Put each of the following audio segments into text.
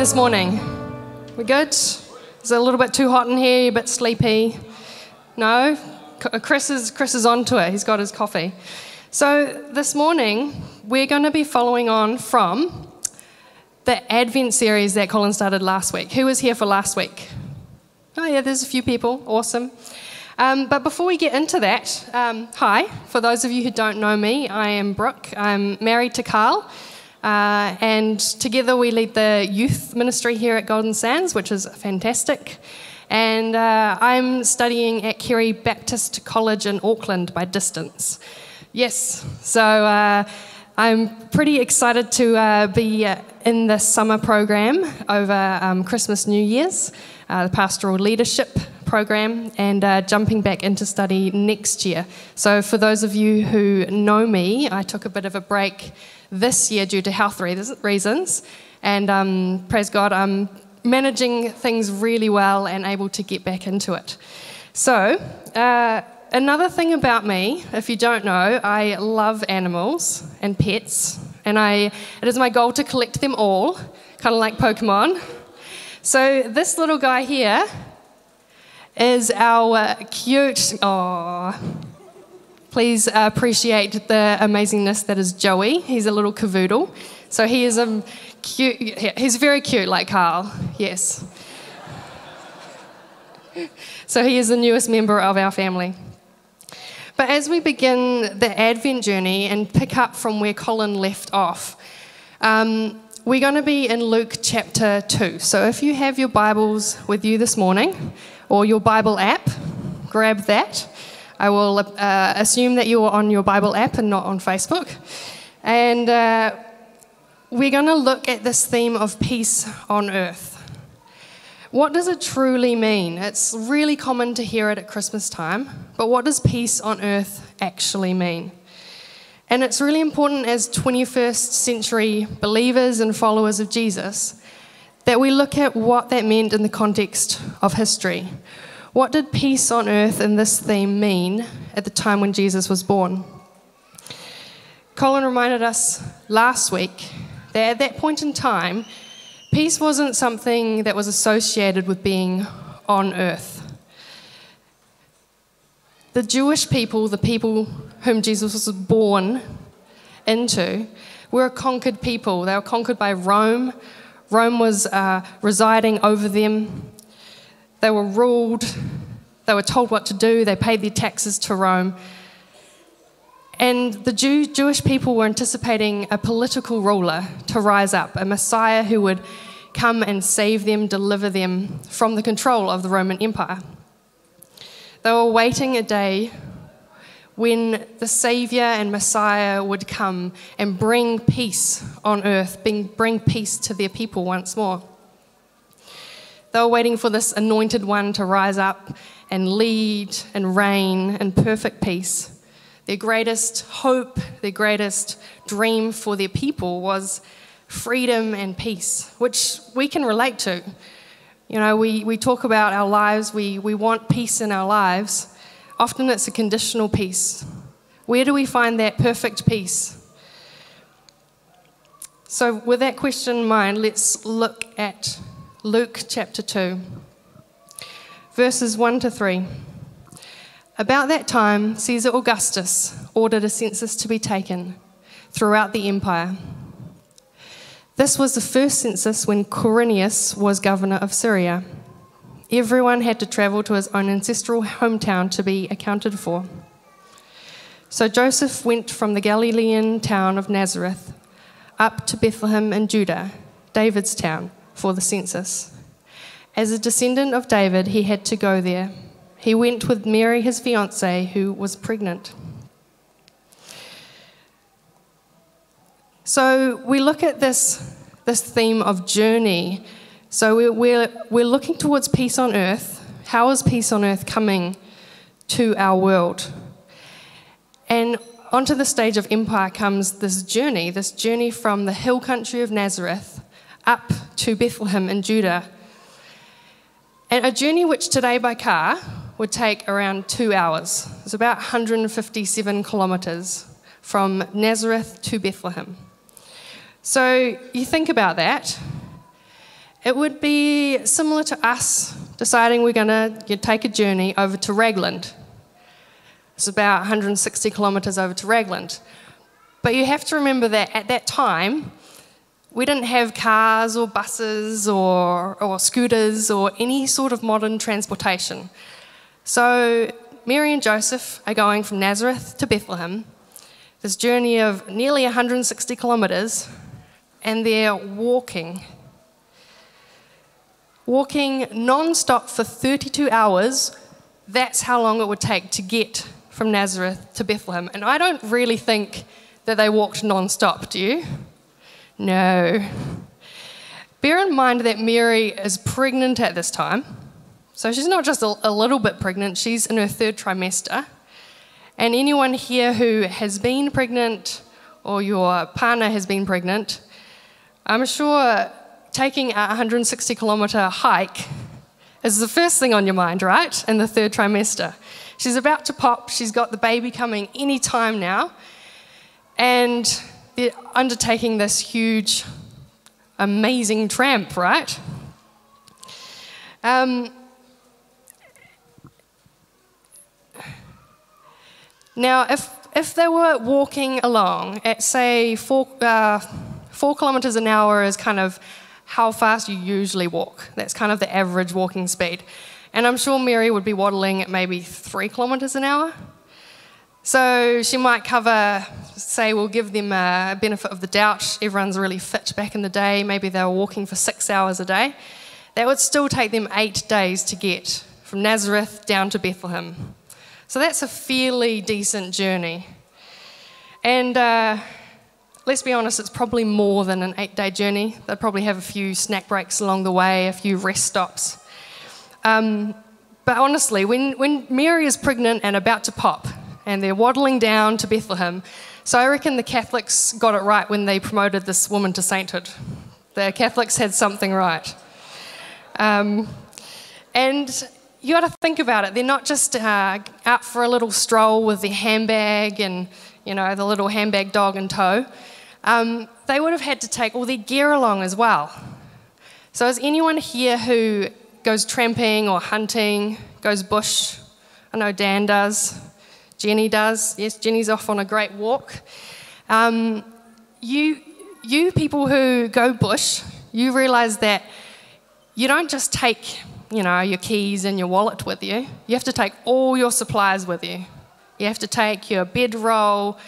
this morning? We good? Is it a little bit too hot in here? You a bit sleepy? No? Chris is, Chris is onto it. He's got his coffee. So this morning, we're going to be following on from the Advent series that Colin started last week. Who was here for last week? Oh, yeah, there's a few people. Awesome. Um, but before we get into that, um, hi. For those of you who don't know me, I am Brooke. I'm married to Carl. Uh, and together we lead the youth ministry here at Golden Sands, which is fantastic. And uh, I'm studying at Carey Baptist College in Auckland by distance. Yes, so uh, I'm pretty excited to uh, be uh, in this summer program over um, Christmas, New Year's, uh, the pastoral leadership program, and jumping back into study next year. So, for those of you who know me, I took a bit of a break this year due to health reasons. And um, praise God, I'm managing things really well and able to get back into it. So, uh, another thing about me, if you don't know, I love animals and pets, and I, it is my goal to collect them all, kind of like Pokemon. So, this little guy here is our cute. Oh, Please appreciate the amazingness that is Joey. He's a little cavoodle. So he is a cute, he's very cute like Carl, yes. So he is the newest member of our family. But as we begin the Advent journey and pick up from where Colin left off, um, we're going to be in Luke chapter 2. So if you have your Bibles with you this morning, or your Bible app, grab that. I will uh, assume that you are on your Bible app and not on Facebook. And uh, we're going to look at this theme of peace on earth. What does it truly mean? It's really common to hear it at Christmas time, but what does peace on earth actually mean? And it's really important as 21st century believers and followers of Jesus that we look at what that meant in the context of history. What did peace on earth in this theme mean at the time when Jesus was born? Colin reminded us last week that at that point in time, peace wasn't something that was associated with being on earth. The Jewish people, the people whom Jesus was born into, were a conquered people. They were conquered by Rome. Rome was uh, residing over them. They were ruled, they were told what to do, they paid their taxes to Rome. And the Jew, Jewish people were anticipating a political ruler to rise up, a Messiah who would come and save them, deliver them from the control of the Roman Empire. They were waiting a day when the Saviour and Messiah would come and bring peace on earth, bring, bring peace to their people once more. They were waiting for this anointed one to rise up and lead and reign in perfect peace. Their greatest hope, their greatest dream for their people was freedom and peace, which we can relate to. You know, we, we talk about our lives, we, we want peace in our lives. Often it's a conditional peace. Where do we find that perfect peace? So, with that question in mind, let's look at Luke chapter 2, verses 1 to 3. About that time, Caesar Augustus ordered a census to be taken throughout the empire. This was the first census when Quirinius was governor of Syria. Everyone had to travel to his own ancestral hometown to be accounted for. So Joseph went from the Galilean town of Nazareth up to Bethlehem in Judah, David's town for the census. As a descendant of David, he had to go there. He went with Mary, his fiancée, who was pregnant. So we look at this, this theme of journey. So we're, we're, we're looking towards peace on earth. How is peace on earth coming to our world? And onto the stage of empire comes this journey, this journey from the hill country of Nazareth up to Bethlehem in Judah. And a journey which today by car would take around two hours. It's about 157 kilometres from Nazareth to Bethlehem. So you think about that. It would be similar to us deciding we're going to take a journey over to Raglan. It's about 160 kilometres over to Raglan. But you have to remember that at that time, we didn't have cars or buses or, or scooters or any sort of modern transportation. So Mary and Joseph are going from Nazareth to Bethlehem, this journey of nearly 160 kilometres, and they're walking. Walking non stop for 32 hours, that's how long it would take to get from Nazareth to Bethlehem. And I don't really think that they walked non stop, do you? No. Bear in mind that Mary is pregnant at this time. So she's not just a, a, little bit pregnant, she's in her third trimester. And anyone here who has been pregnant or your partner has been pregnant, I'm sure taking a 160 kilometre hike is the first thing on your mind, right? In the third trimester. She's about to pop, she's got the baby coming any time now. And they're undertaking this huge, amazing tramp, right? Um, now, if, if they were walking along at, say, four, uh, four kilometers an hour is kind of how fast you usually walk. That's kind of the average walking speed. And I'm sure Mary would be waddling at maybe three kilometers an hour. So she might cover, say, we'll give them a benefit of the doubt. Everyone's really fit back in the day. Maybe they were walking for six hours a day. That would still take them eight days to get from Nazareth down to Bethlehem. So that's a fairly decent journey. And uh, let's be honest, it's probably more than an eight day journey. They'd probably have a few snack breaks along the way, a few rest stops. Um, but honestly, when, when Mary is pregnant and about to pop, and they're waddling down to Bethlehem. So I reckon the Catholics got it right when they promoted this woman to sainthood. The Catholics had something right. Um, and you got to think about it. They're not just uh, out for a little stroll with their handbag and, you know, the little handbag dog in tow. Um, they would have had to take all their gear along as well. So, is anyone here who goes tramping or hunting, goes bush? I know Dan does. Jenny does. Yes, Jenny's off on a great walk. Um, you, you people who go bush, you realize that you don't just take, you know, your keys and your wallet with you. You have to take all your supplies with you. You have to take your bedroll,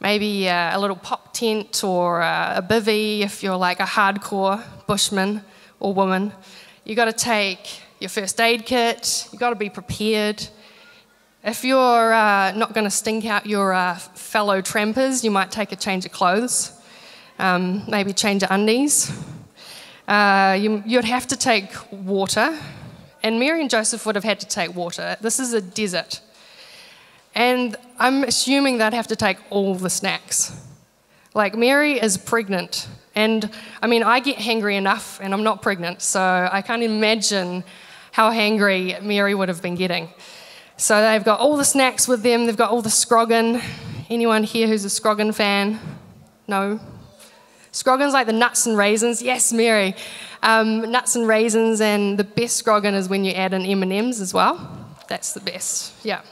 maybe a, a little pop tent or a, a bivy if you're like a hardcore bushman or woman. you've got to take your first aid kit. You've got to be prepared. If you're uh, not going to stink out your uh, fellow trampers, you might take a change of clothes, um, maybe change of undies. Uh, you, you'd have to take water, and Mary and Joseph would have had to take water. This is a desert. And I'm assuming they'd have to take all the snacks. Like, Mary is pregnant. And I mean, I get hangry enough, and I'm not pregnant, so I can't imagine how hangry Mary would have been getting. So they've got all the snacks with them, they've got all the scroggin. Anyone here who's a scroggin fan? No? Scroggin's like the nuts and raisins. Yes, Mary. Um, nuts and raisins, and the best scroggin is when you add in M&Ms as well. That's the best, yeah.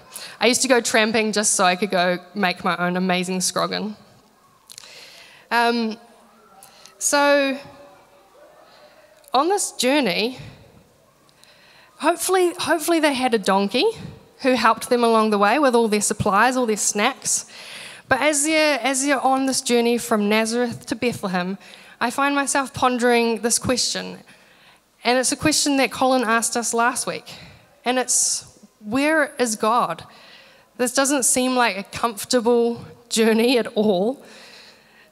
I used to go tramping just so I could go make my own amazing scroggin. Um, so, on this journey, hopefully, hopefully they had a donkey who helped them along the way with all their supplies, all their snacks. But as you're, as you're on this journey from Nazareth to Bethlehem, I find myself pondering this question. And it's a question that Colin asked us last week. And it's where is God? This doesn't seem like a comfortable journey at all.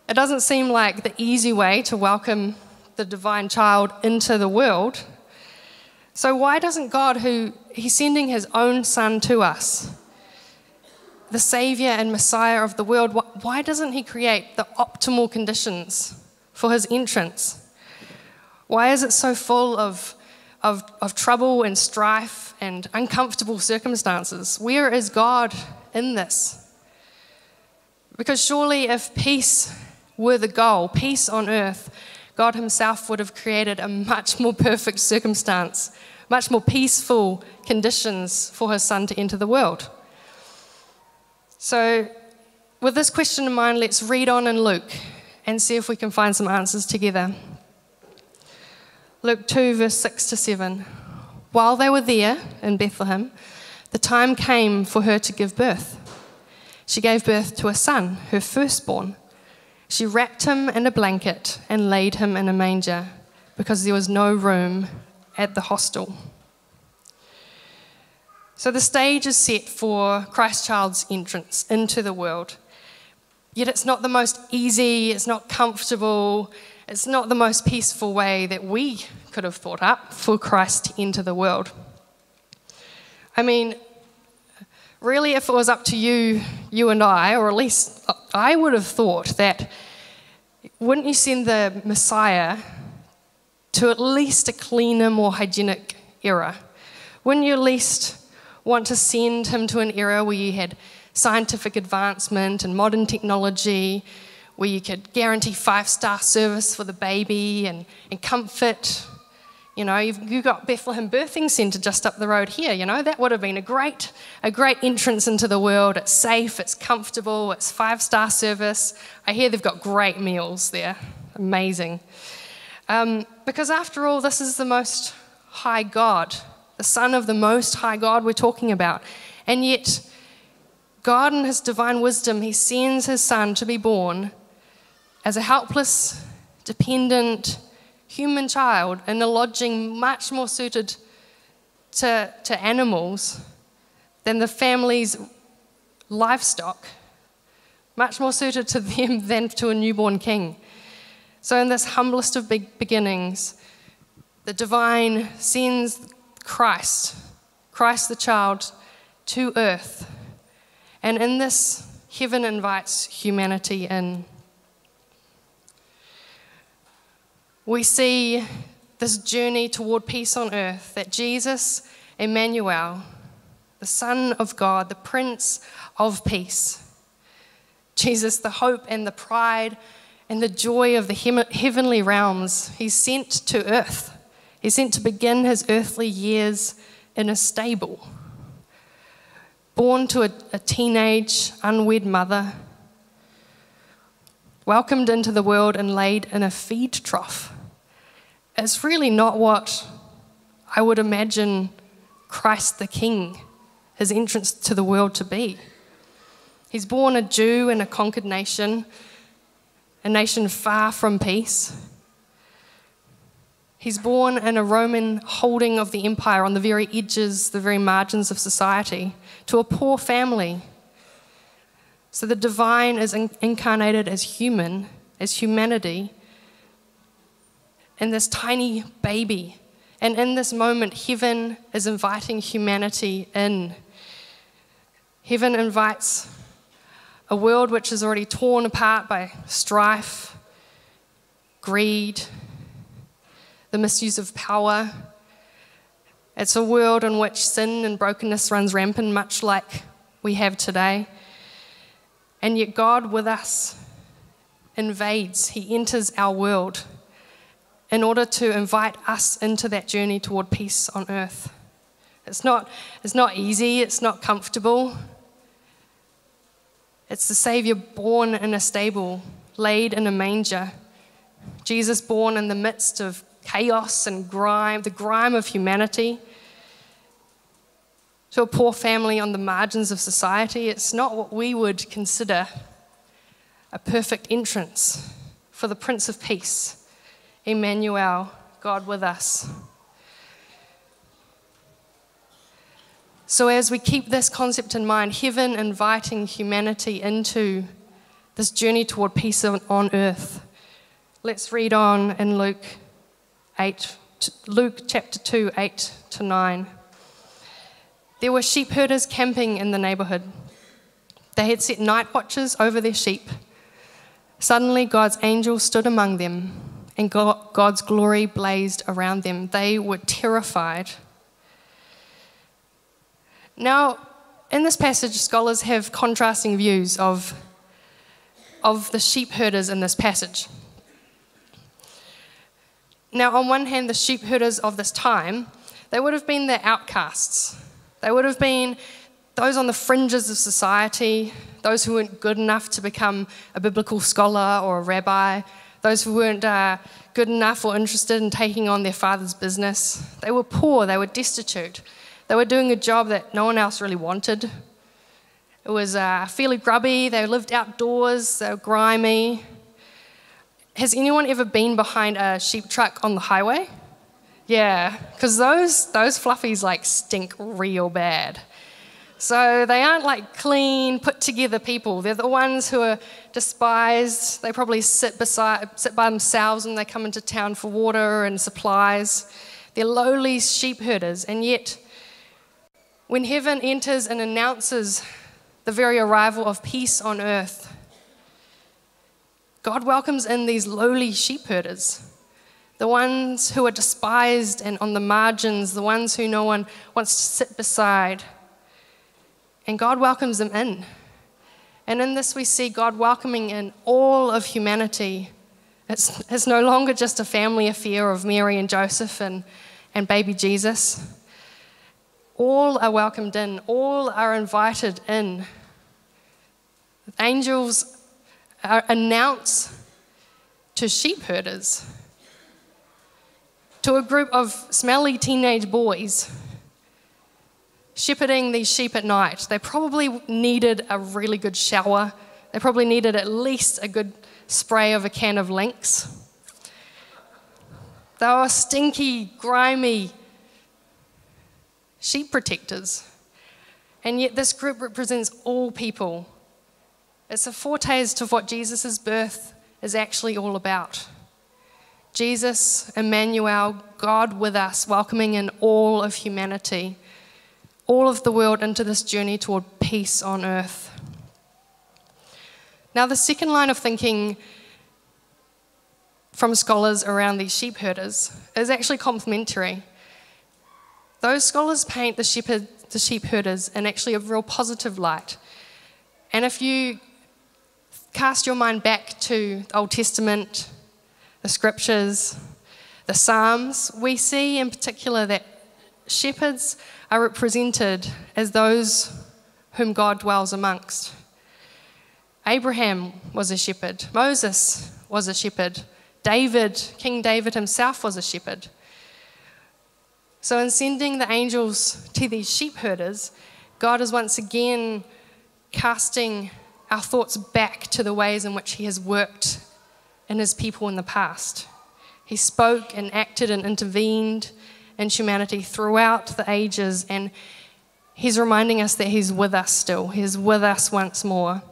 It doesn't seem like the easy way to welcome the divine child into the world. So, why doesn't God, who He's sending His own Son to us, the Savior and Messiah of the world, why doesn't He create the optimal conditions for His entrance? Why is it so full of, of, of trouble and strife and uncomfortable circumstances? Where is God in this? Because surely, if peace were the goal, peace on earth, God Himself would have created a much more perfect circumstance, much more peaceful conditions for His Son to enter the world. So, with this question in mind, let's read on in Luke and see if we can find some answers together. Luke 2, verse 6 to 7. While they were there in Bethlehem, the time came for her to give birth. She gave birth to a son, her firstborn. She wrapped him in a blanket and laid him in a manger because there was no room at the hostel. So the stage is set for Christ child's entrance into the world. Yet it's not the most easy, it's not comfortable, it's not the most peaceful way that we could have thought up for Christ to enter the world. I mean, really, if it was up to you, you and I, or at least I would have thought that wouldn't you send the Messiah to at least a cleaner, more hygienic era? Wouldn't you at least want to send him to an era where you had scientific advancement and modern technology, where you could guarantee five star service for the baby and, and comfort. You know, you've, you've got Bethlehem Birthing Centre just up the road here. You know, that would have been a great, a great entrance into the world. It's safe, it's comfortable, it's five star service. I hear they've got great meals there. Amazing. Um, because after all, this is the most high God, the Son of the most high God we're talking about. And yet, God, in His divine wisdom, He sends His Son to be born as a helpless, dependent, human child in a lodging much more suited to, to animals than the family's livestock, much more suited to them than to a newborn king. So, in this humblest of beginnings, the divine sends Christ, Christ the child, to earth and in this, heaven invites humanity in. We see this journey toward peace on earth that Jesus, Emmanuel, the Son of God, the Prince of Peace, Jesus, the hope and the pride and the joy of the heavenly realms, he's sent to earth. He's sent to begin his earthly years in a stable born to a, a teenage, unwed mother, welcomed into the world and laid in a feed trough. It's really not what I would imagine Christ the King, his entrance to the world to be. He's born a Jew in a conquered nation, a nation far from peace. He's born in a Roman holding of the empire on the very edges, the very margins of society, to a poor family. So the divine is incarnated as human, as humanity, in this tiny baby. And in this moment, heaven is inviting humanity in. Heaven invites a world which is already torn apart by strife, greed, the misuse of power. It's a world in which sin and brokenness runs rampant, much like we have today. And yet, God with us invades, He enters our world in order to invite us into that journey toward peace on earth. It's not, it's not easy, it's not comfortable. It's the Savior born in a stable, laid in a manger. Jesus born in the midst of chaos and grime, the grime of humanity, to a poor family on the margins of society, it's not what we would consider a perfect entrance for the Prince of Peace, Emmanuel, God with us. So, as we keep this concept in mind, heaven inviting humanity into this journey toward peace on earth, let's read on in Luke 8, Luke chapter 2, 8 to 9. There were sheep herders camping in the neighborhood. They had set night watches over their sheep. Suddenly, God's angel stood among them, and God's glory blazed around them. They were terrified. Now, in this passage, scholars have contrasting views of, of the sheep herders in this passage. Now, on one hand, the sheep herders of this time, they would have been the outcasts. They would have been those on the fringes of society, those who weren't good enough to become a biblical scholar or a rabbi, those who weren't uh, good enough or interested in taking on their father's business. They were poor, they were destitute, they were doing a job that no one else really wanted. It was uh, fairly grubby, they lived outdoors, they were grimy. Has anyone ever been behind a sheep truck on the highway? Yeah, because those, those fluffies like stink real bad. So they aren't like clean, put together people. They're the ones who are despised. They probably sit, beside, sit by themselves when they come into town for water and supplies. They're lowly sheep herders, and yet, when heaven enters and announces the very arrival of peace on earth, God welcomes in these lowly sheep herders, the ones who are despised and on the margins, the ones who no one wants to sit beside and God welcomes them in. And in this, we see God welcoming in all of humanity. It's, it's no longer just a family affair of Mary and Joseph and, and baby Jesus. All are welcomed in, all are invited in. Angels announce to sheep herders, to a group of smelly teenage boys shepherding these sheep at night, they probably needed a really good shower. They probably needed at least a good spray of a can of Lynx. They were stinky, grimy sheep protectors. And yet, this group represents all people. It's a foretaste of what Jesus' birth is actually all about. Jesus, Emmanuel, God with us, welcoming in all of humanity all of the world into this journey toward peace on earth. Now, the second line of thinking from scholars around these sheep herders is actually complementary. Those scholars paint the, shepherd, the sheep herders in actually a real positive light. And if you cast your mind back to the Old Testament, the scriptures, the Psalms, we see in particular that shepherds are represented as those whom God dwells amongst. Abraham was a shepherd, Moses was a shepherd, David, King David himself was a shepherd. So, in sending the angels to these sheep herders, God is once again casting our thoughts back to the ways in which He has worked in His people in the past. He spoke and acted and intervened in humanity throughout the ages, and He's reminding us that He's with us still. He's with us once more.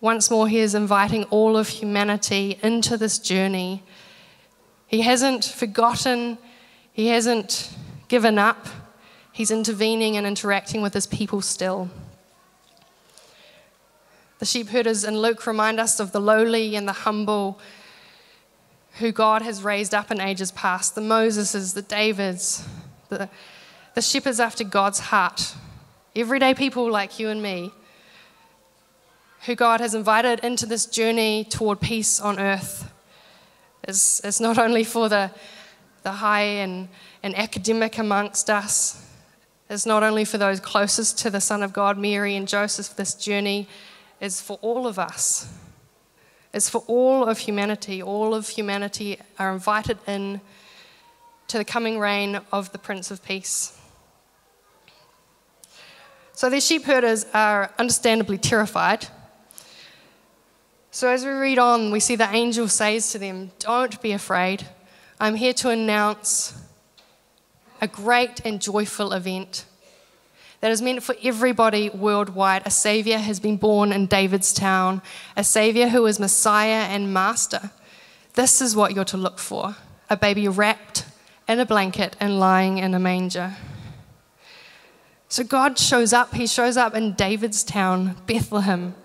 Once more, He is inviting all of humanity into this journey. He hasn't forgotten, He hasn't given up. He's intervening and interacting with His people still. The sheep herders in Luke remind us of the lowly and the humble who God has raised up in ages past the Moseses, the Davids, the, the shepherds after God's heart, everyday people like you and me, who God has invited into this journey toward peace on earth. It's, it's not only for the, the high and, and academic amongst us, it's not only for those closest to the Son of God, Mary and Joseph, this journey is for all of us. It's for all of humanity. All of humanity are invited in to the coming reign of the Prince of Peace. So these sheep herders are understandably terrified. So as we read on, we see the angel says to them, Don't be afraid. I'm here to announce a great and joyful event that is meant for everybody worldwide. A Savior has been born in David's town, a Savior who is Messiah and Master. This is what you're to look for a baby wrapped in a blanket and lying in a manger. So God shows up. He shows up in David's town, Bethlehem,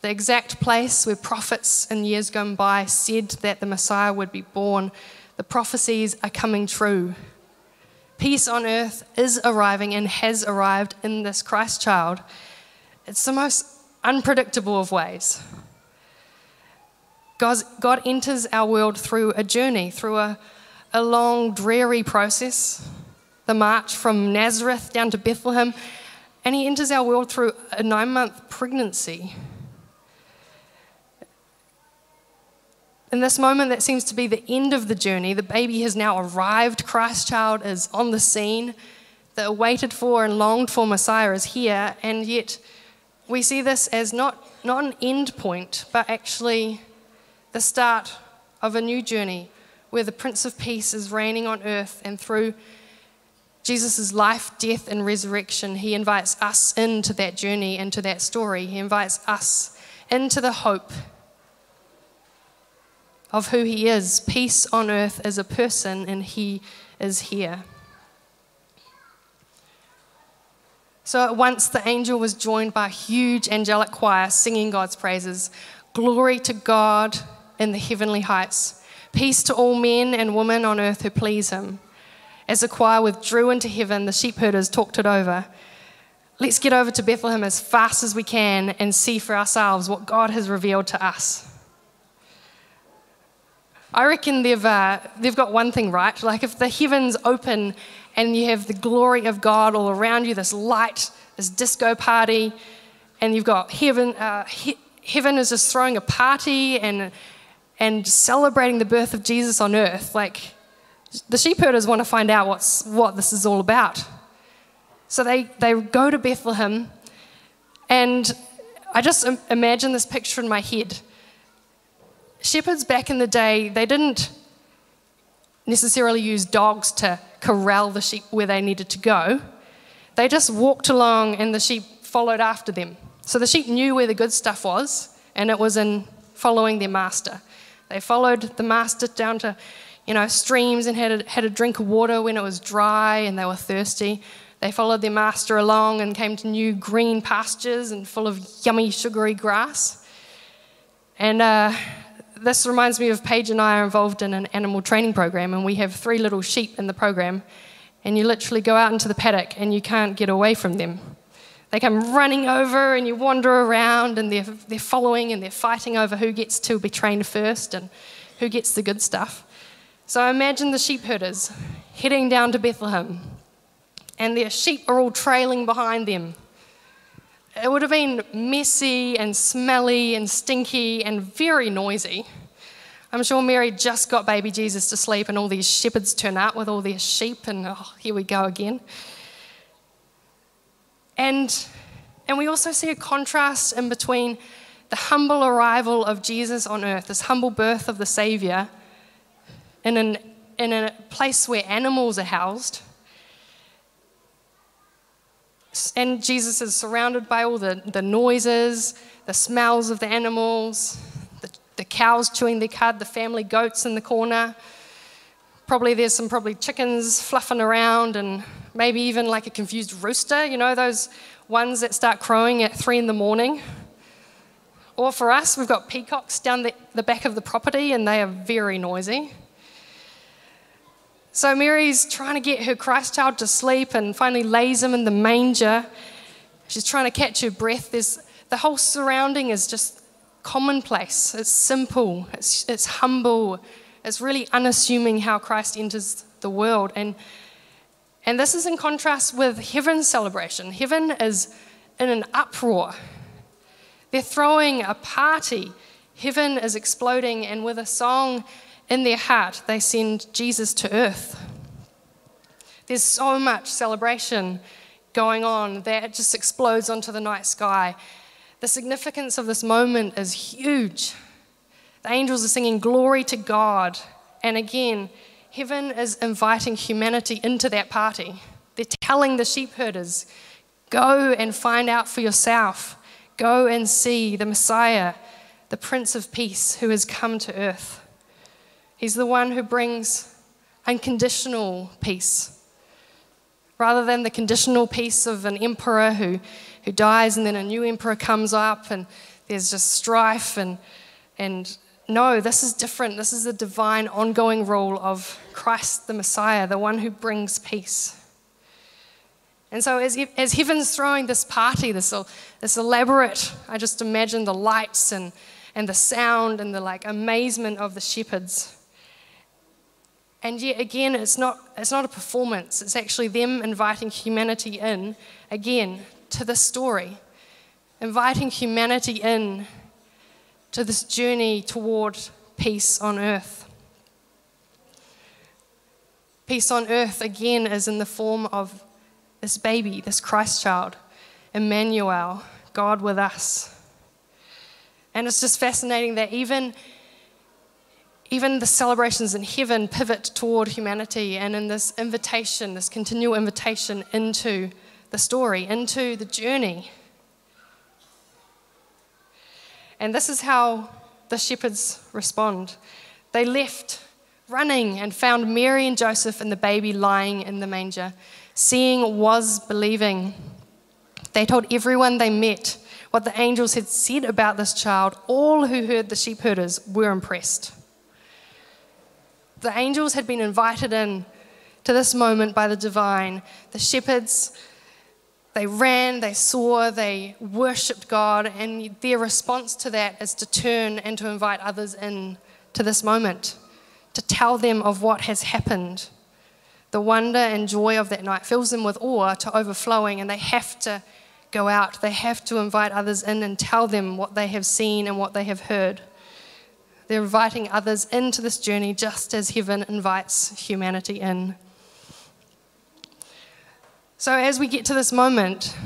the exact place where prophets in years gone by said that the Messiah would be born. The prophecies are coming true. Peace on earth is arriving and has arrived in this Christ child. It's the most unpredictable of ways. God, God enters our world through a journey, through a, a long, dreary process, the march from Nazareth down to Bethlehem, and He enters our world through a nine month pregnancy. In this moment that seems to be the end of the journey, the baby has now arrived, Christ child is on the scene, the awaited for and longed for Messiah is here, and yet we see this as not, not an end point, but actually the start of a new journey where the Prince of Peace is reigning on earth and through Jesus' life, death, and resurrection, he invites us into that journey, into that story. He invites us into the hope of who he is peace on earth as a person, and he is here. So at once the angel was joined by a huge angelic choir singing God's praises. Glory to God in the heavenly heights. Peace to all men and women on earth who please him. As the choir withdrew into heaven, the sheepherders talked it over. Let's get over to Bethlehem as fast as we can and see for ourselves what God has revealed to us. I reckon they've, uh, they've got one thing right. Like, if the heavens open and you have the glory of God all around you, this light, this disco party, and you've got heaven, uh, he, heaven is just throwing a party and, and celebrating the birth of Jesus on earth. Like, the sheep herders want to find out what's, what this is all about. So they, they go to Bethlehem, and I just imagine this picture in my head shepherds back in the day, they didn't necessarily use dogs to corral the sheep where they needed to go. They just walked along and the sheep followed after them. So the sheep knew where the good stuff was, and it was in following their master. They followed the master down to, you know, streams and had a, had a drink of water when it was dry and they were thirsty. They followed their master along and came to new green pastures and full of yummy, sugary grass. And uh, this reminds me of Paige and I are involved in an animal training program, and we have three little sheep in the program. And you literally go out into the paddock and you can't get away from them. They come running over, and you wander around, and they're, they're following and they're fighting over who gets to be trained first and who gets the good stuff. So imagine the sheep herders heading down to Bethlehem, and their sheep are all trailing behind them it would have been messy and smelly and stinky and very noisy. I'm sure Mary just got baby Jesus to sleep, and all these shepherds turn up with all their sheep, and oh, here we go again. And, and we also see a contrast in between the humble arrival of Jesus on earth, this humble birth of the Savior, in, an, in a place where animals are housed, and Jesus is surrounded by all the, the noises, the smells of the animals, the, the cows chewing their cud, the family goats in the corner. Probably there's some probably chickens fluffing around and maybe even like a confused rooster, you know, those ones that start crowing at three in the morning. Or for us, we've got peacocks down the, the back of the property and they are very noisy. So Mary's trying to get her Christ child to sleep and finally lays him in the manger. She's trying to catch her breath. There's, the whole surrounding is just commonplace. It's simple, it's, it's humble, it's really unassuming how Christ enters the world. And, and this is in contrast with heaven's celebration. Heaven is in an uproar, they're throwing a party. Heaven is exploding, and with a song in their heart, they send Jesus to earth. There's so much celebration going on that it just explodes onto the night sky. The significance of this moment is huge. The angels are singing glory to God. And again, heaven is inviting humanity into that party. They're telling the sheep herders, go and find out for yourself. Go and see the Messiah, the Prince of Peace, who has come to earth. He's the one who brings unconditional peace. Rather than the conditional peace of an emperor who, who dies and then a new emperor comes up and there's just strife and, and no, this is different. This is the divine ongoing rule of Christ the Messiah, the one who brings peace. And so, as, as heaven's throwing this party, this, this elaborate, I just imagine the lights and, and the sound and the like amazement of the shepherds. And yet again, it's not, it's not a performance, it's actually them inviting humanity in again to this story, inviting humanity in to this journey toward peace on earth. Peace on earth again is in the form of this baby, this Christ child, Emmanuel, God with us. And it's just fascinating that even, even the celebrations in heaven pivot toward humanity and in this invitation, this continual invitation into the story, into the journey. And this is how the shepherds respond. They left running and found Mary and Joseph and the baby lying in the manger. Seeing was believing. They told everyone they met what the angels had said about this child. All who heard the sheep herders were impressed. The angels had been invited in to this moment by the divine. The shepherds, they ran, they saw, they worshipped God, and their response to that is to turn and to invite others in to this moment, to tell them of what has happened. The wonder and joy of that night fills them with awe to overflowing, and they have to go out. They have to invite others in and tell them what they have seen and what they have heard. They're inviting others into this journey just as heaven invites humanity in. So, as we get to this moment,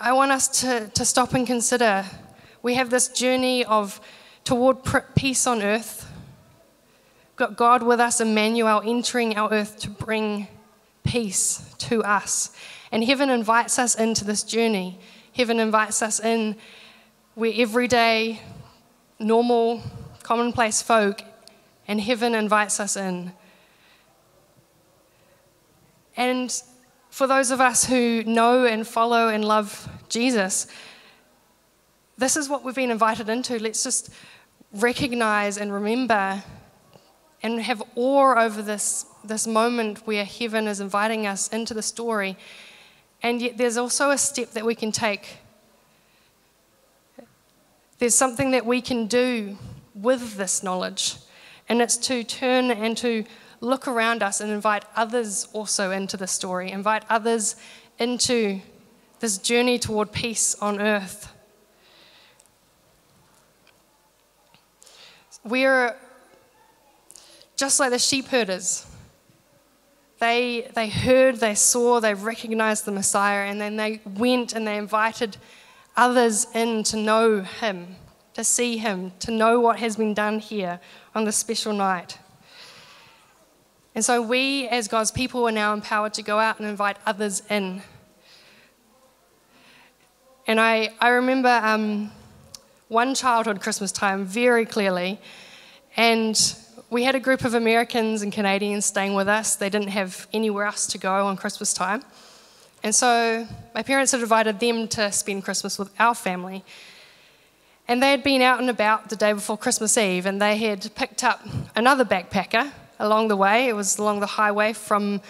I want us to, to stop and consider we have this journey of toward peace on earth got God with us, Emmanuel, entering our earth to bring peace to us. And heaven invites us into this journey. Heaven invites us in we're everyday, normal, commonplace folk, and heaven invites us in. And for those of us who know and follow and love Jesus, this is what we've been invited into. Let's just recognize and remember and have awe over this, this moment where heaven is inviting us into the story. And yet, there's also a step that we can take. There's something that we can do with this knowledge, and it's to turn and to look around us and invite others also into the story, invite others into this journey toward peace on earth. We're just like the sheep herders. They, they heard, they saw, they recognized the Messiah, and then they went and they invited others in to know him, to see him, to know what has been done here on this special night. And so we, as God's people, are now empowered to go out and invite others in. And I, I remember um, one childhood Christmas time very clearly, and we had a group of Americans and Canadians staying with us. They didn't have anywhere else to go on Christmas time. And so my parents had invited them to spend Christmas with our family. And they had been out and about the day before Christmas Eve, and they had picked up another backpacker along the way. It was along the highway from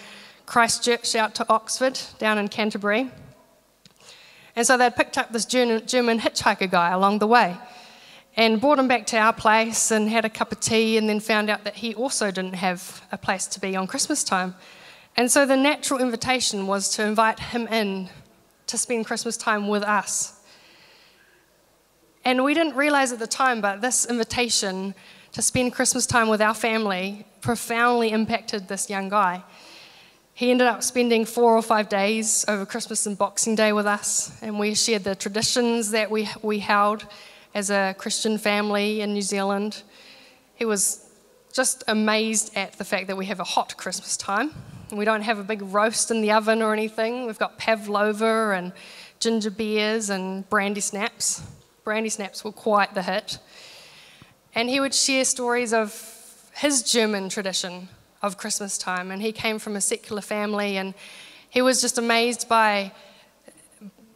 Christchurch out to Oxford, down in Canterbury. And so they'd picked up this German hitchhiker guy along the way and brought him back to our place and had a cup of tea and then found out that he also didn't have a place to be on Christmas time. And so the natural invitation was to invite him in to spend Christmas time with us. And we didn't realize at the time, but this invitation to spend Christmas time with our family profoundly impacted this young guy. He ended up spending four or five days over Christmas and Boxing Day with us, and we shared the traditions that we, we held as a Christian family in New Zealand. He was just amazed at the fact that we have a hot Christmas time. We don't have a big roast in the oven or anything. We've got pavlova and ginger beers and brandy snaps. Brandy snaps were quite the hit. And he would share stories of his German tradition of Christmas time. And he came from a secular family, and he was just amazed by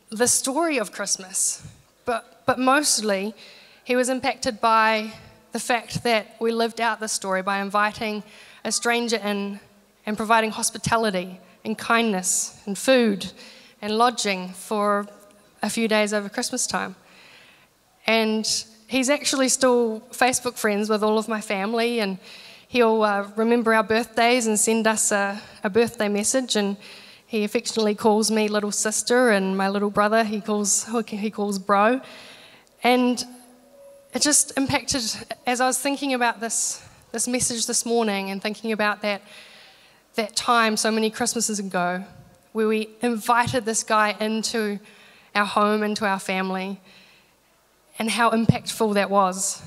the story of Christmas. But but mostly, he was impacted by the fact that we lived out the story by inviting a stranger in and providing hospitality and kindness and food and lodging for a few days over Christmas time. And he's actually still Facebook friends with all of my family, and he'll uh, remember our birthdays and send us a, a birthday message. And he affectionately calls me little sister, and my little brother he calls he calls bro. And it just impacted as I was thinking about this this message this morning and thinking about that that time so many Christmases ago where we invited this guy into our home, into our family, and how impactful that was.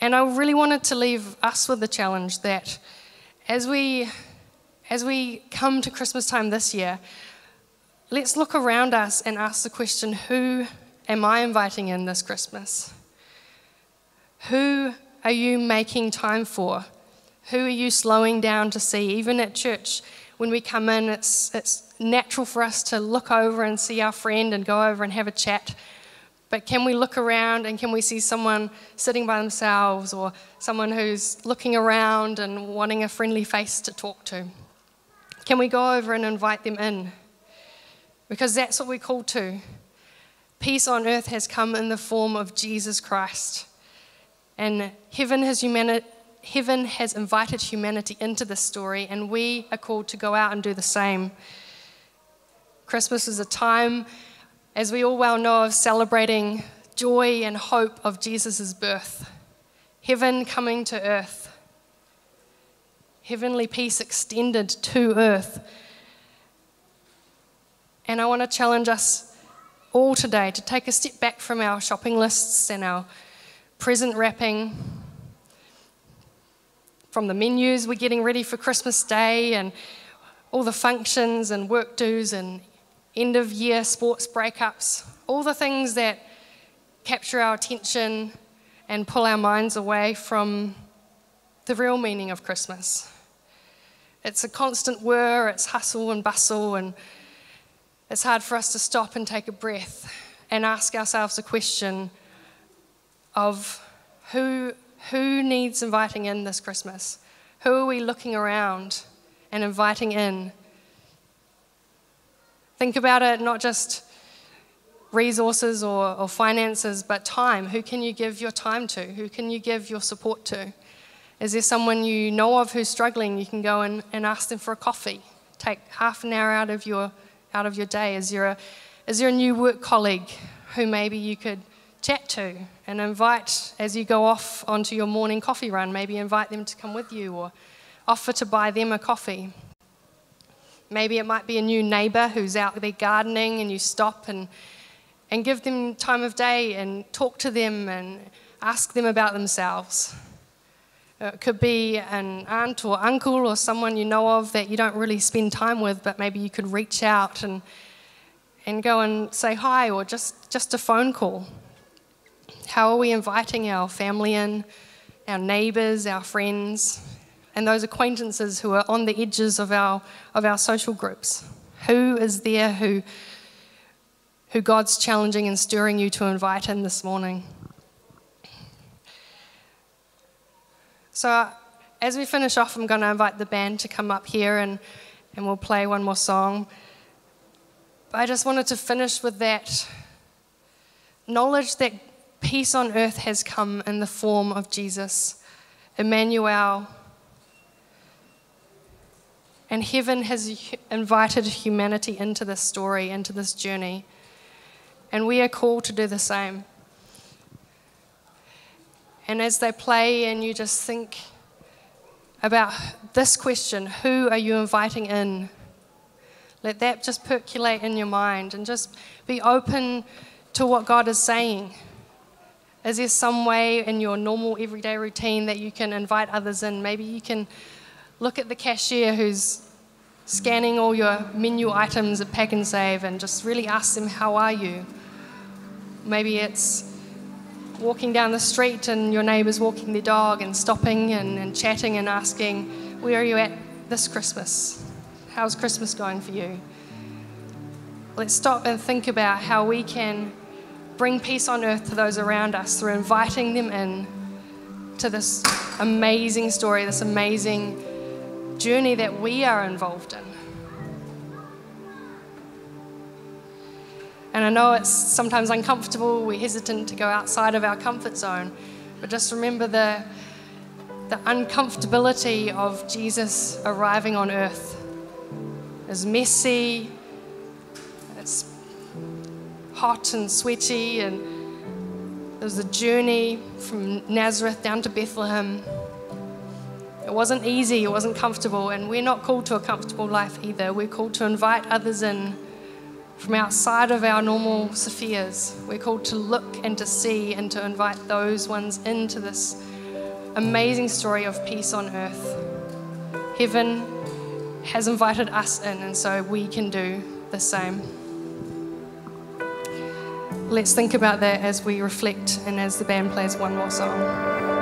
And I really wanted to leave us with the challenge that as we as we come to Christmas time this year, let's look around us and ask the question who am I inviting in this Christmas? Who are you making time for? Who are you slowing down to see? Even at church, when we come in, it's, it's natural for us to look over and see our friend and go over and have a chat. But can we look around and can we see someone sitting by themselves or someone who's looking around and wanting a friendly face to talk to? Can we go over and invite them in? Because that's what we're called to. Peace on earth has come in the form of Jesus Christ. And heaven has, humani- heaven has invited humanity into this story, and we are called to go out and do the same. Christmas is a time as we all well know, of celebrating joy and hope of Jesus' birth, heaven coming to earth, heavenly peace extended to earth. And I want to challenge us all today to take a step back from our shopping lists and our present wrapping, from the menus we're getting ready for Christmas Day and all the functions and work dues and end of year sports breakups, all the things that capture our attention and pull our minds away from the real meaning of Christmas. It's a constant whir, it's hustle and bustle, and it's hard for us to stop and take a breath and ask ourselves a question of who, who needs inviting in this Christmas? Who are we looking around and inviting in Think about it not just resources or, or, finances, but time. Who can you give your time to? Who can you give your support to? Is there someone you know of who's struggling? You can go and, and ask them for a coffee. Take half an hour out of your, out of your day. Is there, a, is there a new work colleague who maybe you could chat to and invite as you go off onto your morning coffee run? Maybe invite them to come with you or offer to buy them a coffee. Maybe it might be a new neighbor who's out there gardening and you stop and, and give them time of day and talk to them and ask them about themselves. It could be an aunt or uncle or someone you know of that you don't really spend time with, but maybe you could reach out and, and go and say hi or just, just a phone call. How are we inviting our family in, our neighbors, our friends? and those acquaintances who are on the edges of our, of our social groups? Who is there who, who God's challenging and stirring you to invite in this morning? So, as we finish off, I'm going to invite the band to come up here and, and we'll play one more song. But I just wanted to finish with that knowledge that peace on earth has come in the form of Jesus, Emmanuel, and heaven has invited humanity into this story, into this journey. And we are called to do the same. And as they play, and you just think about this question who are you inviting in? Let that just percolate in your mind and just be open to what God is saying. Is there some way in your normal everyday routine that you can invite others in? Maybe you can look at the cashier who's scanning all your menu items at Pak'nSave and Save and just really ask them, How are you? Maybe it's walking down the street and your neighbour's walking their dog and stopping and, and chatting and asking, Where are you at this Christmas? How's Christmas going for you? Let's stop and think about how we can bring peace on earth to those around us through inviting them in to this amazing story, this amazing journey that we are involved in. And I know it's sometimes uncomfortable, we're hesitant to go outside of our comfort zone, but just remember the, the uncomfortability of Jesus arriving on earth. It's messy, hot and sweaty, and there was a journey from Nazareth down to Bethlehem. It wasn't easy, it wasn't comfortable, and we're not called to a comfortable life either. We're called to invite others in from outside of our normal spheres. We're called to look and to see and to invite those ones into this amazing story of peace on earth. Heaven has invited us in, and so we can do the same. Let's think about that as we reflect and as the band plays one more song.